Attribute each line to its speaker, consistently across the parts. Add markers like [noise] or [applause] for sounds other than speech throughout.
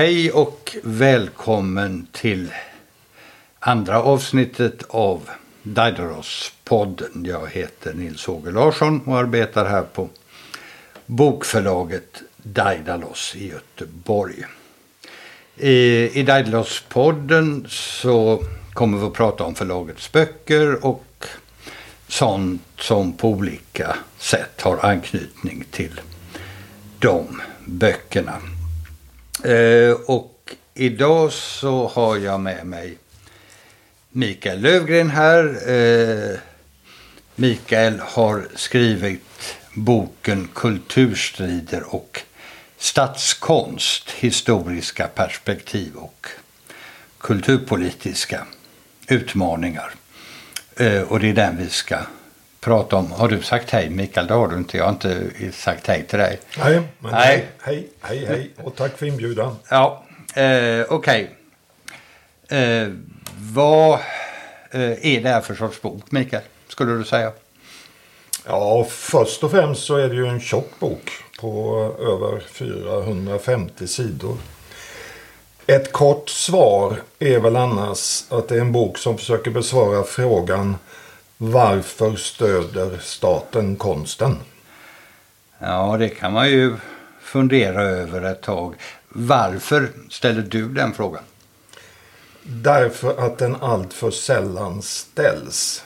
Speaker 1: Hej och välkommen till andra avsnittet av Daidalos-podden. Jag heter Nils-Åge Larsson och arbetar här på bokförlaget Daidalos i Göteborg. I, i Daidalos-podden så kommer vi att prata om förlagets böcker och sånt som på olika sätt har anknytning till de böckerna. Eh, och idag så har jag med mig Mikael Lövgren här. Eh, Mikael har skrivit boken Kulturstrider och statskonst, historiska perspektiv och kulturpolitiska utmaningar. Eh, och det är den vi ska prata om. Har du sagt hej Mikael? Det har du inte. Jag har inte sagt hej till dig.
Speaker 2: Nej, men hej, hej, hej, hej och tack för inbjudan.
Speaker 1: Ja, eh, okej. Okay. Eh, vad eh, är det här för sorts bok Mikael? Skulle du säga?
Speaker 2: Ja, först och främst så är det ju en tjock bok på över 450 sidor. Ett kort svar är väl annars att det är en bok som försöker besvara frågan varför stöder staten konsten?
Speaker 1: Ja, det kan man ju fundera över ett tag. Varför ställer du den frågan?
Speaker 2: Därför att den alltför sällan ställs.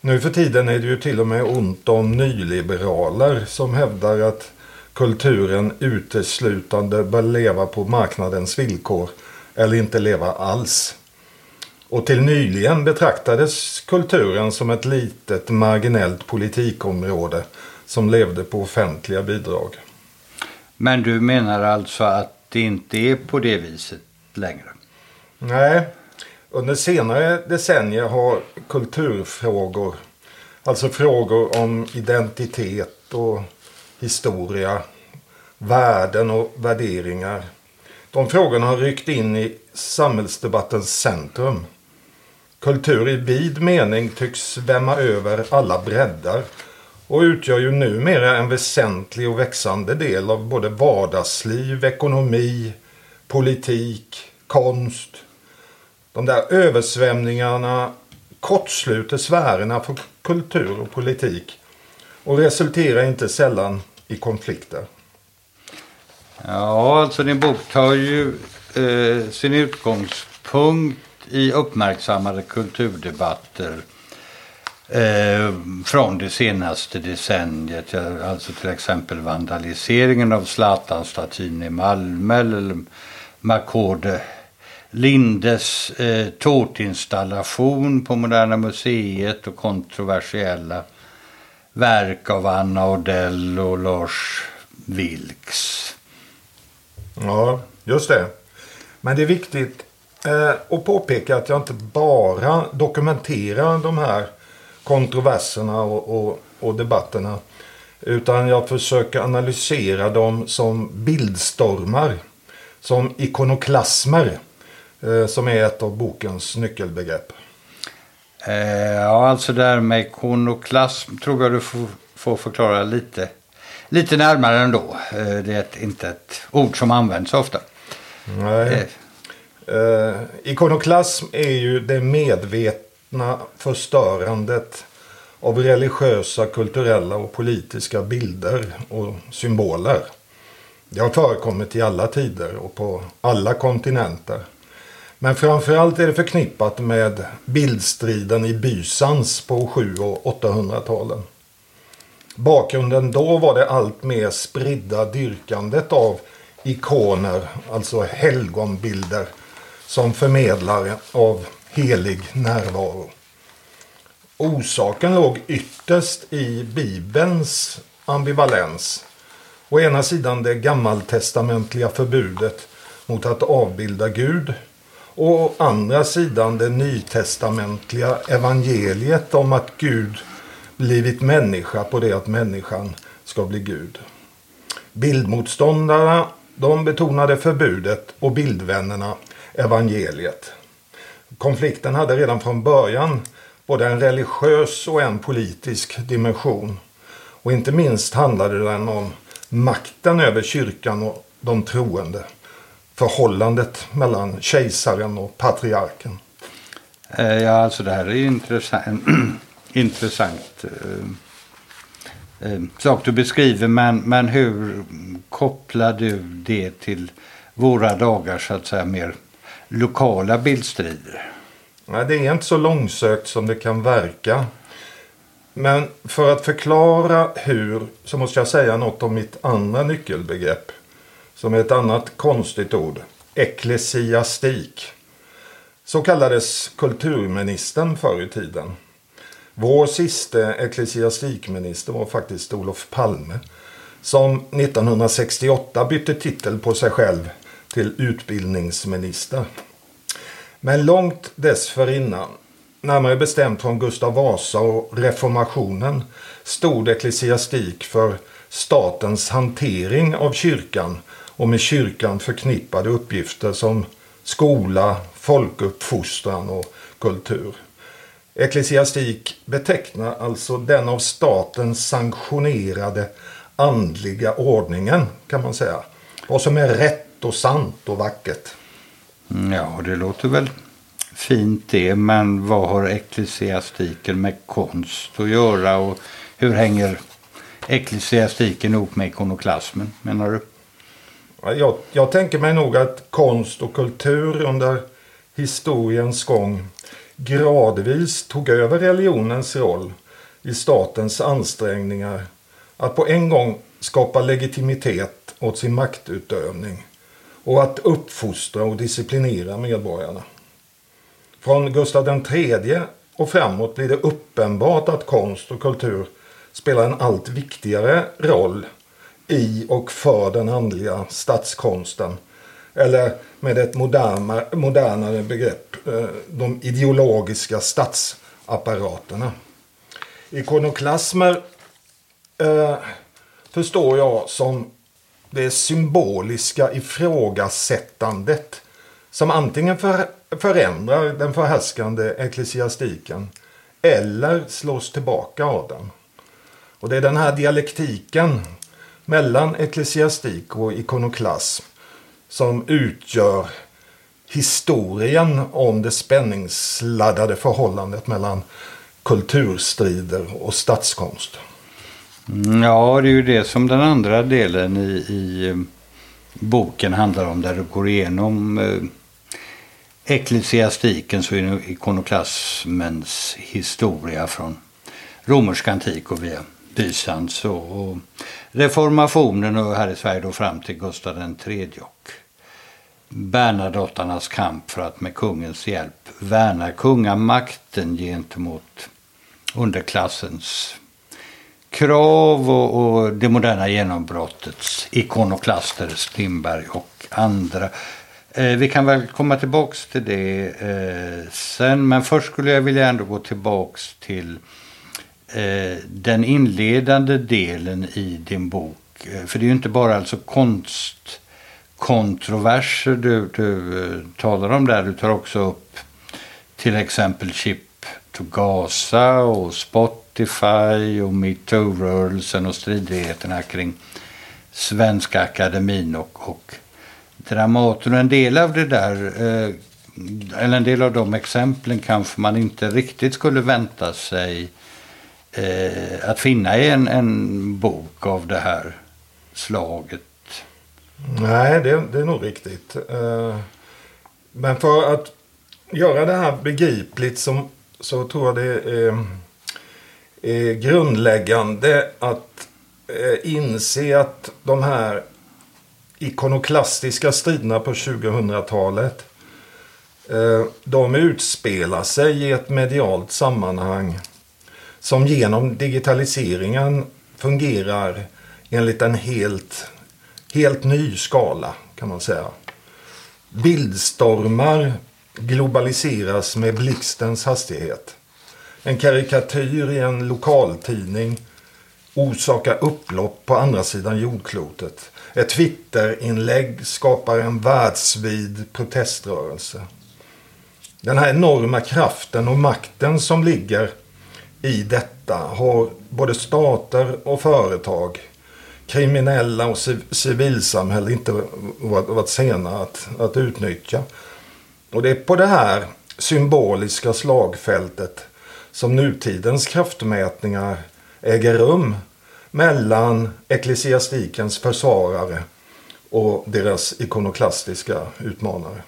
Speaker 2: Nu för tiden är det ju till och med ont om nyliberaler som hävdar att kulturen uteslutande bör leva på marknadens villkor eller inte leva alls. Och till nyligen betraktades kulturen som ett litet marginellt politikområde som levde på offentliga bidrag.
Speaker 1: Men du menar alltså att det inte är på det viset längre?
Speaker 2: Nej, under senare decennier har kulturfrågor, alltså frågor om identitet och historia, värden och värderingar. De frågorna har ryckt in i samhällsdebattens centrum. Kultur i vid mening tycks svämma över alla breddar och utgör ju numera en väsentlig och växande del av både vardagsliv, ekonomi, politik, konst. De där översvämningarna kortsluter sfärerna för kultur och politik och resulterar inte sällan i konflikter.
Speaker 1: Ja, alltså din bok tar ju eh, sin utgångspunkt i uppmärksammade kulturdebatter eh, från det senaste decenniet. Alltså till exempel vandaliseringen av Zlatan-statyn i Malmö eller Makode Lindes eh, tårtinstallation på Moderna Museet och kontroversiella verk av Anna Odell och Lars Vilks.
Speaker 2: Ja, just det. Men det är viktigt eh, att påpeka att jag inte bara dokumenterar de här kontroverserna och, och, och debatterna. Utan jag försöker analysera dem som bildstormar. Som ikonoklasmer. Eh, som är ett av bokens nyckelbegrepp.
Speaker 1: Eh, ja, alltså det här med ikonoklasm tror jag du får, förklara lite, lite närmare ändå. Det är ett, inte ett ord som används ofta.
Speaker 2: Nej. Eh, ikonoklasm är ju det medvetna förstörandet av religiösa, kulturella och politiska bilder och symboler. Det har förekommit i alla tider och på alla kontinenter. Men framförallt är det förknippat med bildstriden i Bysans på 7 och 800-talen. Bakgrunden då var det allt mer spridda dyrkandet av ikoner, alltså helgonbilder, som förmedlare av helig närvaro. Orsaken låg ytterst i Bibelns ambivalens. Å ena sidan det gammaltestamentliga förbudet mot att avbilda Gud och å andra sidan det nytestamentliga evangeliet om att Gud blivit människa på det att människan ska bli Gud. Bildmotståndarna de betonade förbudet och bildvännerna evangeliet. Konflikten hade redan från början både en religiös och en politisk dimension. Och inte minst handlade den om makten över kyrkan och de troende. förhållandet mellan kejsaren och patriarken.
Speaker 1: Eh, ja, alltså det här är ju intressant, [clears throat] intressant eh, eh, sak du beskriver. Men, men hur kopplar du det till våra dagar så att säga mer lokala bildstrider?
Speaker 2: Nej, det är inte så långsökt som det kan verka. Men för att förklara hur så måste jag säga något om mitt andra nyckelbegrepp. Som är ett annat konstigt ord. Ecklesiastik. Så kallades kulturministern förr i tiden. Vår sista ecklesiastikminister var faktiskt Olof Palme. Som 1968 bytte titel på sig själv till utbildningsminister. Men långt dessförinnan, närmare bestämt från Gustav Vasa och reformationen, stod ecklesiastik för statens hantering av kyrkan och med kyrkan förknippade uppgifter som skola, folkuppfostran och kultur. Ecklesiastik betecknar alltså den av staten sanktionerade andliga ordningen kan man säga. Vad som är rätt och sant och vackert.
Speaker 1: Ja, det låter väl fint det. Men vad har ecklesiastiken med konst att göra? Och hur hänger ecklesiastiken ihop med ikonoklasmen menar du?
Speaker 2: Jag, jag tänker mig nog att konst och kultur under historiens gång gradvis tog över religionens roll i statens ansträngningar att på en gång skapa legitimitet åt sin maktutövning och att uppfostra och disciplinera medborgarna. Från Gustav III och framåt blir det uppenbart att konst och kultur spelar en allt viktigare roll i och för den andliga statskonsten. Eller med ett modernare, modernare begrepp, eh, de ideologiska statsapparaterna. Ikonoklasmer eh, förstår jag som det symboliska ifrågasättandet som antingen för, förändrar den förhärskande ecklesiastiken eller slås tillbaka av den. Och det är den här dialektiken mellan ecklesiastik och ikonoklasm som utgör historien om det spänningsladdade förhållandet mellan kulturstrider och statskonst.
Speaker 1: Mm, ja, det är ju det som den andra delen i, i eh, boken handlar om. Där du går igenom eh, ecklesiastikens och ikonoklasmens historia från romersk antik och via Bysans och, och reformationen och här i Sverige då fram till Gustav III och Bernadottarnas kamp för att med kungens hjälp värna kungamakten gentemot underklassens krav och, och det moderna genombrottets ikonoklaster, Strindberg och andra. Eh, vi kan väl komma tillbaks till det eh, sen, men först skulle jag vilja ändå gå tillbaks till eh, den inledande delen i din bok. Eh, för det är ju inte bara alltså konstkontroverser du, du eh, talar om där. Du tar också upp till exempel Chip to Gaza och Spot Spotify och metoo-rörelsen och stridigheterna kring Svenska Akademin och, och Dramaten. En del av det där, eh, eller en del av de exemplen kanske man inte riktigt skulle vänta sig eh, att finna i en, en bok av det här slaget?
Speaker 2: Nej, det, det är nog riktigt. Eh, men för att göra det här begripligt så, så tror jag det är, eh, grundläggande att eh, inse att de här ikonoklastiska striderna på 2000-talet eh, de utspelar sig i ett medialt sammanhang som genom digitaliseringen fungerar enligt en helt, helt ny skala kan man säga. Bildstormar globaliseras med blixtens hastighet. En karikatyr i en lokaltidning orsakar upplopp på andra sidan jordklotet. Ett Twitterinlägg skapar en världsvid proteströrelse. Den här enorma kraften och makten som ligger i detta har både stater och företag kriminella och civilsamhälle inte varit sena att, att utnyttja. Och det är på det här symboliska slagfältet som nutidens kraftmätningar äger rum mellan ecklesiastikens försvarare och deras ikonoklastiska utmanare.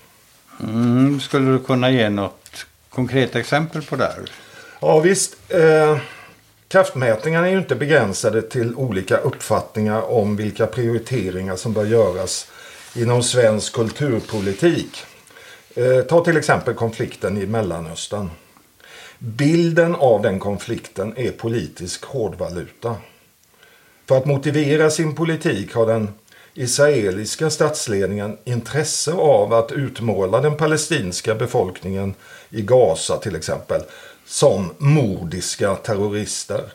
Speaker 1: Mm, skulle du kunna ge något konkret exempel på det? Här?
Speaker 2: Ja visst. Eh, kraftmätningarna är ju inte begränsade till olika uppfattningar om vilka prioriteringar som bör göras inom svensk kulturpolitik. Eh, ta till exempel konflikten i Mellanöstern. Bilden av den konflikten är politisk hårdvaluta. För att motivera sin politik har den israeliska statsledningen intresse av att utmåla den palestinska befolkningen i Gaza till exempel som mordiska terrorister.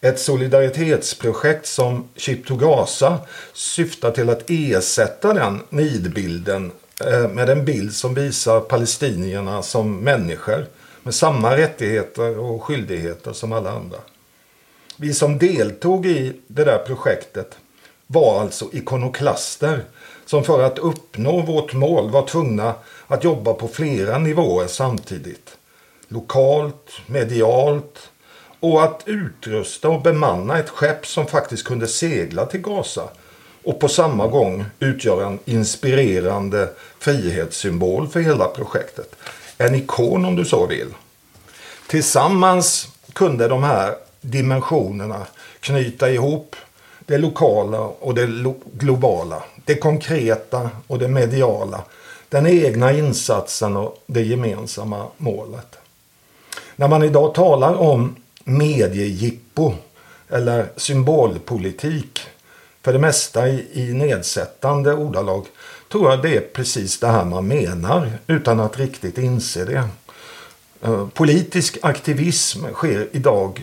Speaker 2: Ett solidaritetsprojekt som Chip to Gaza syftar till att ersätta den nidbilden eh, med en bild som visar palestinierna som människor med samma rättigheter och skyldigheter som alla andra. Vi som deltog i det där projektet var alltså ikonoklaster som för att uppnå vårt mål var tvungna att jobba på flera nivåer samtidigt. Lokalt, medialt och att utrusta och bemanna ett skepp som faktiskt kunde segla till Gaza och på samma gång utgöra en inspirerande frihetssymbol för hela projektet. En ikon om du så vill. Tillsammans kunde de här dimensionerna knyta ihop det lokala och det globala. Det konkreta och det mediala. Den egna insatsen och det gemensamma målet. När man idag talar om mediejippo eller symbolpolitik för det mesta i, i nedsättande ordalag tror jag det är precis det här man menar utan att riktigt inse det. Eh, politisk aktivism sker idag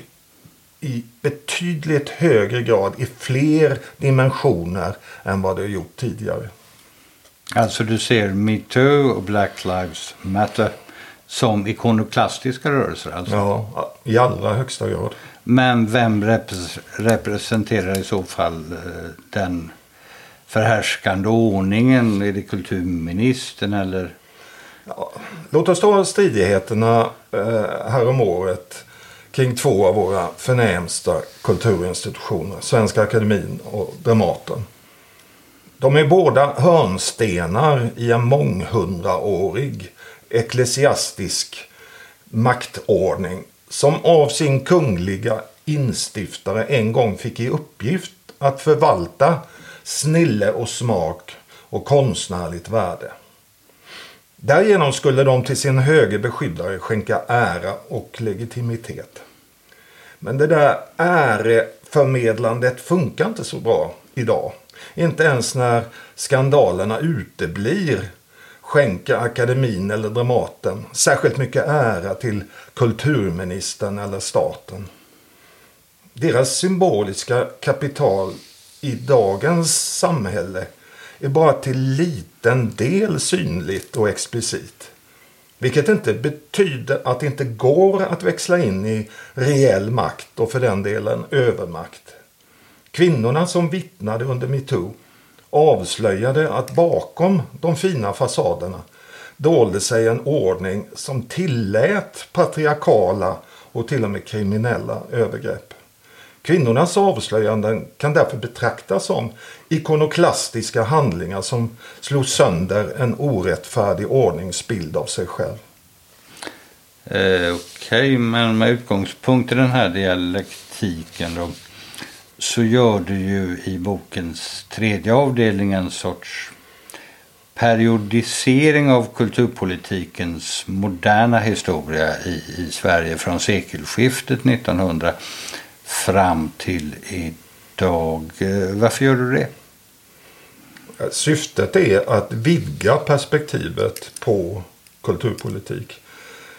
Speaker 2: i betydligt högre grad i fler dimensioner än vad det har gjort tidigare.
Speaker 1: Alltså du ser metoo och Black Lives Matter som ikonoklastiska rörelser? Alltså.
Speaker 2: Ja, i allra högsta grad.
Speaker 1: Men vem representerar i så fall eh, den förhärskande ordningen? Är det kulturministern eller?
Speaker 2: Ja, låt oss ta stridigheterna eh, häromåret kring två av våra förnämsta kulturinstitutioner, Svenska Akademin och Dramaten. De är båda hörnstenar i en månghundraårig ecklesiastisk maktordning som av sin kungliga instiftare en gång fick i uppgift att förvalta snille och smak och konstnärligt värde. Därigenom skulle de till sin höge beskyddare skänka ära och legitimitet. Men det där äreförmedlandet funkar inte så bra idag. Inte ens när skandalerna uteblir skänker akademin eller Dramaten särskilt mycket ära till kulturministern eller staten. Deras symboliska kapital i dagens samhälle är bara till liten del synligt och explicit. Vilket inte betyder att det inte går att växla in i reell makt och för den delen övermakt. Kvinnorna som vittnade under metoo avslöjade att bakom de fina fasaderna dolde sig en ordning som tillät patriarkala och till och med kriminella övergrepp. Kvinnornas avslöjanden kan därför betraktas som ikonoklastiska handlingar som slog sönder en orättfärdig ordningsbild av sig själv.
Speaker 1: Eh, Okej, okay, men med utgångspunkt i den här dialektiken då så gör du ju i bokens tredje avdelning en sorts periodisering av kulturpolitikens moderna historia i, i Sverige från sekelskiftet 1900 fram till idag. Eh, varför gör du det?
Speaker 2: Syftet är att vidga perspektivet på kulturpolitik.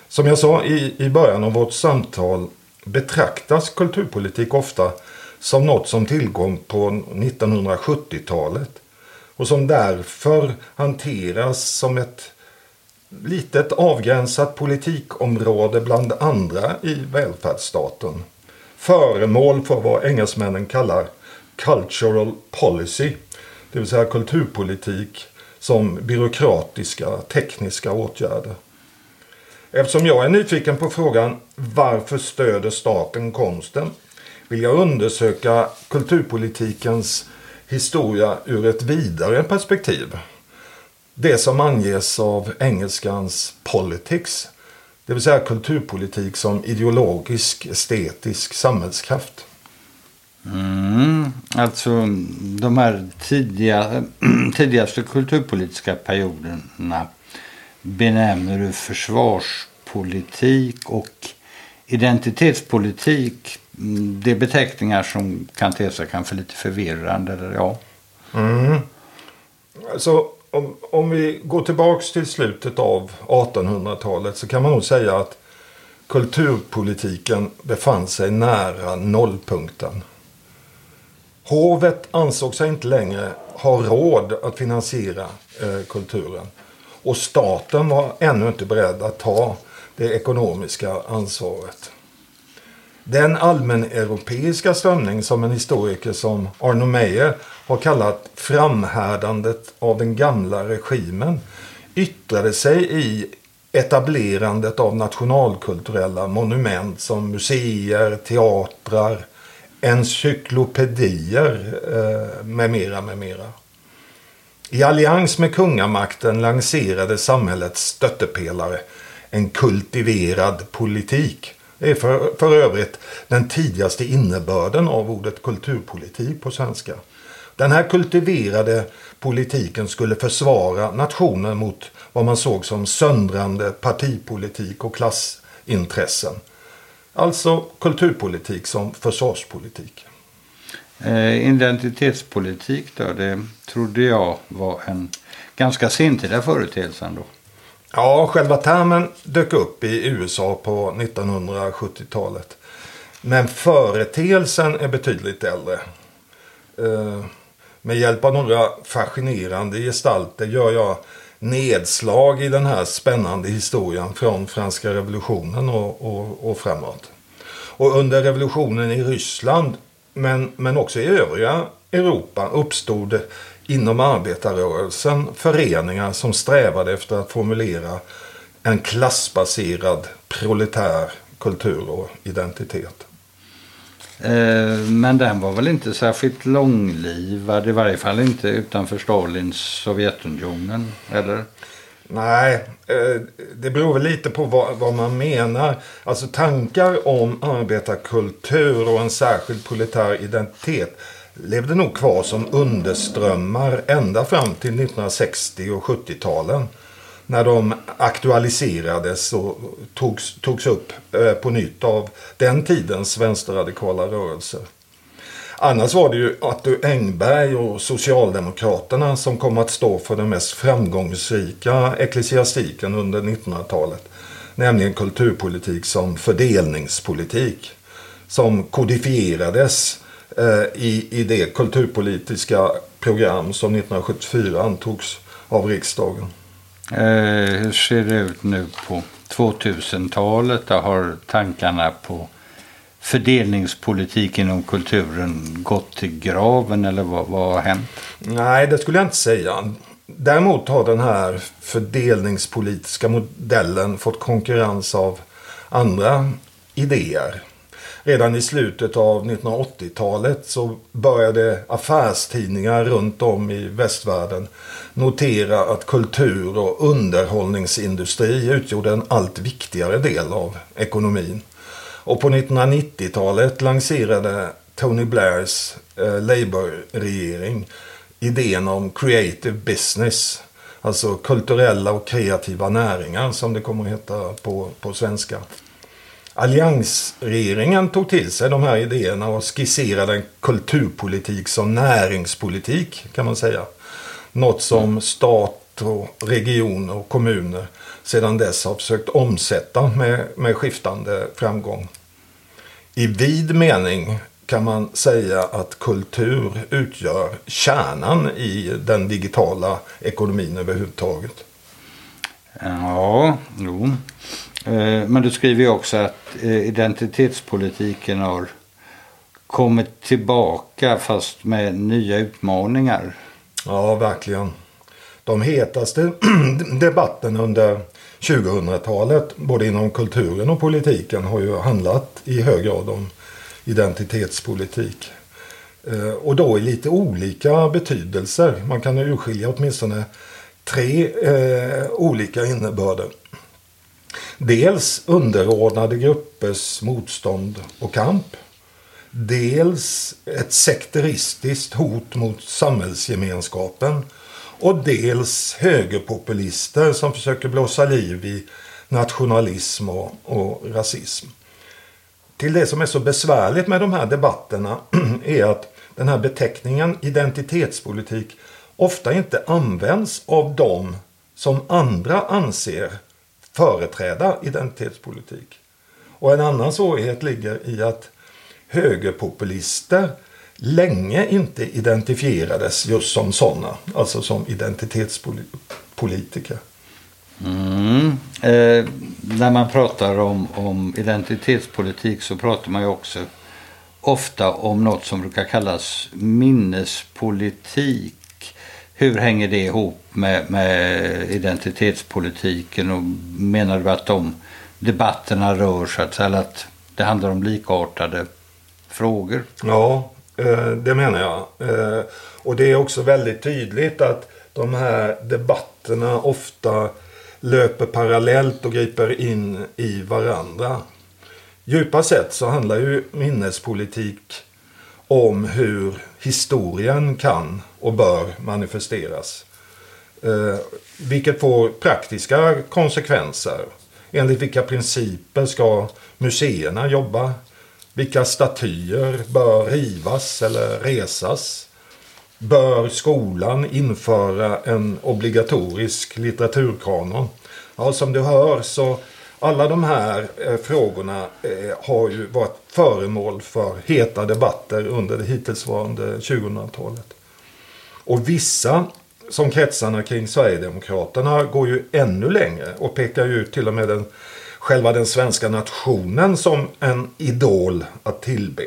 Speaker 2: Som jag sa i, i början av vårt samtal betraktas kulturpolitik ofta som något som tillkom på 1970-talet och som därför hanteras som ett litet avgränsat politikområde bland andra i välfärdsstaten. Föremål för vad engelsmännen kallar cultural policy, det vill säga kulturpolitik som byråkratiska tekniska åtgärder. Eftersom jag är nyfiken på frågan varför stöder staten konsten vill jag undersöka kulturpolitikens historia ur ett vidare perspektiv. Det som anges av engelskans politics, det vill säga kulturpolitik som ideologisk, estetisk samhällskraft.
Speaker 1: Mm, alltså de här tidiga, [clears throat] tidigaste kulturpolitiska perioderna benämner du försvarspolitik och identitetspolitik. Det är beteckningar som kan te sig kanske lite förvirrande. Eller ja.
Speaker 2: Mm. Alltså, om, om vi går tillbaks till slutet av 1800-talet så kan man nog säga att kulturpolitiken befann sig nära nollpunkten. Hovet ansåg sig inte längre ha råd att finansiera eh, kulturen. Och staten var ännu inte beredd att ta det ekonomiska ansvaret. Den allmäneuropeiska strömning som en historiker som Arno Meyer har kallat framhärdandet av den gamla regimen yttrade sig i etablerandet av nationalkulturella monument som museer, teatrar, encyklopedier eh, med mera, med mera. I allians med kungamakten lanserade samhällets stöttepelare en kultiverad politik. Det är för, för övrigt den tidigaste innebörden av ordet kulturpolitik på svenska. Den här kultiverade politiken skulle försvara nationen mot vad man såg som söndrande partipolitik och klassintressen. Alltså kulturpolitik som försvarspolitik.
Speaker 1: Eh, identitetspolitik då, det trodde jag var en ganska sentida företeelse ändå.
Speaker 2: Ja, själva termen dök upp i USA på 1970-talet. Men företeelsen är betydligt äldre. Eh, med hjälp av några fascinerande gestalter gör jag nedslag i den här spännande historien från franska revolutionen och, och, och framåt. Och under revolutionen i Ryssland, men, men också i övriga Europa, uppstod inom arbetarrörelsen föreningar som strävade efter att formulera en klassbaserad proletär kultur och identitet.
Speaker 1: Eh, men den var väl inte särskilt långlivad, i varje fall inte utanför Stalins Sovjetunionen, eller?
Speaker 2: Nej, eh, det beror väl lite på vad, vad, man menar. Alltså tankar om arbetarkultur och en särskild proletär identitet levde nog kvar som underströmmar ända fram till 1960 och 70-talen. När de aktualiserades och togs, togs upp eh, på nytt av den tidens vänsterradikala rörelser. Annars var det ju Arthur Engberg och Socialdemokraterna som kom att stå för den mest framgångsrika ecklesiastiken under 1900-talet. Nämligen kulturpolitik som fördelningspolitik. Som kodifierades i, i det kulturpolitiska program som 1974 antogs av riksdagen.
Speaker 1: Eh, hur ser det ut nu på 2000-talet? Har tankarna på fördelningspolitik inom kulturen gått till graven eller vad, vad har hänt?
Speaker 2: Nej, det skulle jag inte säga. Däremot har den här fördelningspolitiska modellen fått konkurrens av andra idéer. Redan i slutet av 1980-talet så började affärstidningar runt om i västvärlden notera att kultur och underhållningsindustri utgjorde en allt viktigare del av ekonomin. Och på 1990-talet lanserade Tony Blairs eh, Labour-regering idén om creative business. Alltså kulturella och kreativa näringar som det kommer att heta på, på svenska. Alliansregeringen tog till sig de här idéerna och skisserade en kulturpolitik som näringspolitik kan man säga. Något som stat och regioner och kommuner sedan dess har försökt omsätta med, med skiftande framgång. I vid mening kan man säga att kultur utgör kärnan i den digitala ekonomin överhuvudtaget.
Speaker 1: Ja, jo. Eh, men du skriver ju också att eh, identitetspolitiken har kommit tillbaka fast med nya utmaningar.
Speaker 2: Ja, verkligen. De hetaste [clears throat] debatterna under 2000-talet, både inom kulturen och politiken, har ju handlat i hög grad om identitetspolitik. Eh, och då i lite olika betydelser. Man kan urskilja åtminstone tre eh, olika innebörder. Dels underordnade gruppers motstånd och kamp. Dels ett sekteristiskt hot mot samhällsgemenskapen. Och dels högerpopulister som försöker blåsa liv i nationalism och, och rasism. Till det som är så besvärligt med de här debatterna [clears throat] är att den här beteckningen identitetspolitik ofta inte används av dem som andra anser företräda identitetspolitik. Och en annan svårighet ligger i att högerpopulister länge inte identifierades just som sådana, alltså som identitetspolitiker.
Speaker 1: Mm. Eh, när man pratar om, om identitetspolitik så pratar man ju också ofta om något som brukar kallas minnespolitik. Hur hänger det ihop med, med identitetspolitiken och menar du att de debatterna rör sig, att eller att det handlar om likartade frågor?
Speaker 2: Ja, eh, det menar jag. Eh, och det är också väldigt tydligt att de här debatterna ofta löper parallellt och griper in i varandra. Djupast sett så handlar ju minnespolitik om hur historien kan och bör manifesteras. Eh, vilket får praktiska konsekvenser. Enligt vilka principer ska museerna jobba? Vilka statyer bör rivas eller resas? Bör skolan införa en obligatorisk litteraturkanon? Ja, som du hör så alla de här eh, frågorna eh, har ju varit föremål för heta debatter under det hittillsvarande 2000-talet. Och vissa, som kretsarna kring Sverigedemokraterna, går ju ännu längre och pekar ut till och med den, själva den svenska nationen som en idol att tillbe.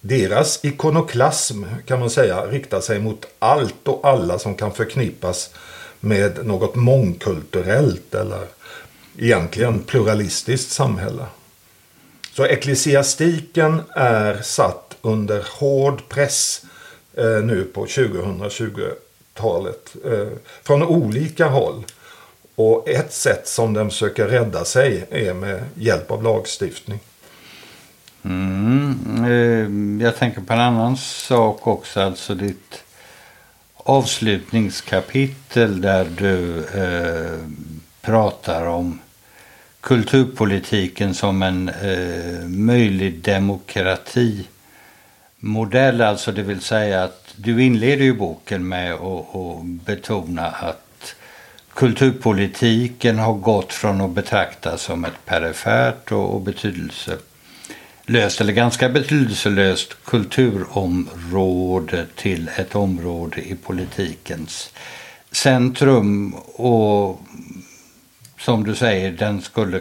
Speaker 2: Deras ikonoklasm kan man säga riktar sig mot allt och alla som kan förknippas med något mångkulturellt eller egentligen pluralistiskt samhälle. Så ecklesiastiken är satt under hård press eh, nu på 2020-talet eh, från olika håll. Och ett sätt som den försöker rädda sig är med hjälp av lagstiftning.
Speaker 1: Mm, eh, jag tänker på en annan sak också, alltså ditt avslutningskapitel där du eh, pratar om kulturpolitiken som en eh, möjlig demokratimodell. Alltså det vill säga att du inleder ju boken med att betona att kulturpolitiken har gått från att betraktas som ett perifert och, och betydelselöst eller ganska betydelselöst kulturområde till ett område i politikens centrum. Och som du säger, den skulle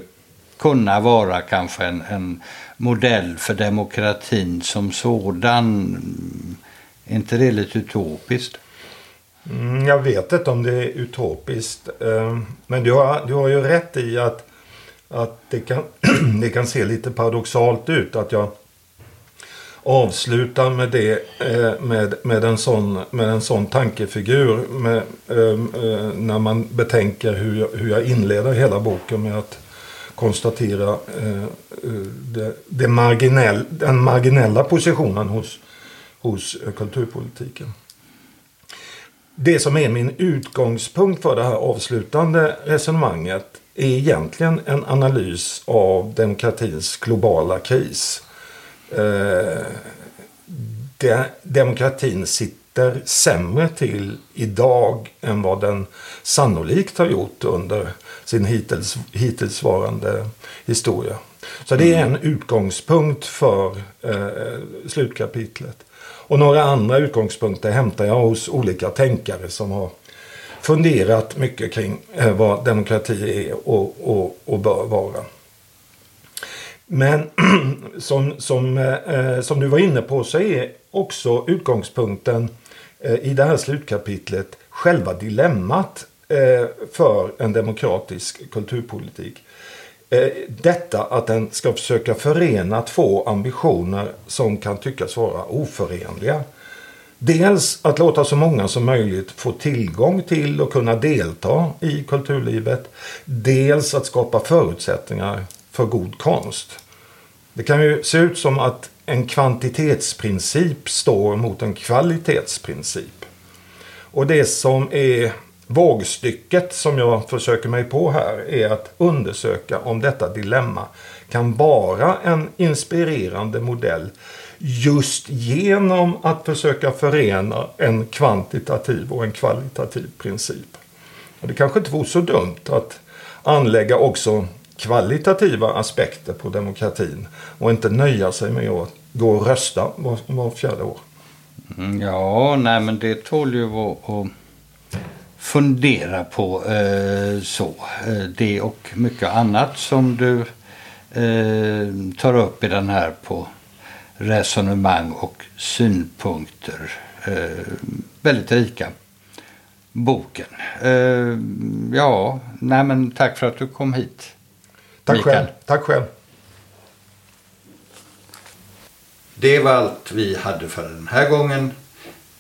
Speaker 1: kunna vara kanske en, en modell för demokratin som sådan. Är inte det lite utopiskt?
Speaker 2: Mm, jag vet inte om det är utopiskt. Eh, men du har, du har ju rätt i att, att det, kan, [clears throat] det kan se lite paradoxalt ut. Att jag avsluta med det eh, med, med, en sån, med en sån tankefigur. Med, eh, eh, när man betänker hur jag, hur jag inleder hela boken med att konstatera det, det marginell, den marginella positionen hos, hos kulturpolitiken. Det som är min utgångspunkt för det här avslutande resonemanget är egentligen en analys av demokratins globala kris eh, de, demokratin sitter sämre till idag än vad den sannolikt har gjort under sin hittills, hittillsvarande historia. Så det är en utgångspunkt för eh, slutkapitlet. Och några andra utgångspunkter hämtar jag hos olika tänkare som har funderat mycket kring eh, vad demokrati är och, och, och bör vara. Men [clears throat] som, som, eh, som du var inne på så är också utgångspunkten eh, i det här slutkapitlet själva dilemmat eh, för en demokratisk kulturpolitik. Eh, detta att den ska försöka förena två ambitioner som kan tyckas vara oförenliga. Dels att låta så många som möjligt få tillgång till och kunna delta i kulturlivet. Dels att skapa förutsättningar för god konst. Det kan ju se ut som att en kvantitetsprincip står mot en kvalitetsprincip. Och det som är vågstycket som jag försöker mig på här är att undersöka om detta dilemma kan vara en inspirerande modell just genom att försöka förena en kvantitativ och en kvalitativ princip. Och det kanske inte vore så dumt att anlägga också kvalitativa aspekter på demokratin och inte nöja sig med att gå och rösta var, var fjärde år.
Speaker 1: Mm, ja, nej men det tål ju att, att fundera på eh, så. Eh, det och mycket annat som du eh, tar upp i den här på resonemang och synpunkter. Eh, väldigt rika boken. Eh, ja, nej men tack för att du kom hit.
Speaker 2: Tack Mikael. själv. Tack själv.
Speaker 1: Det var allt vi hade för den här gången.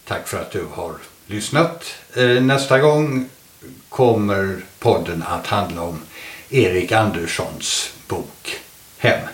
Speaker 1: Tack för att du har lyssnat. Eh, nästa gång kommer podden att handla om Erik Anderssons bok Hem.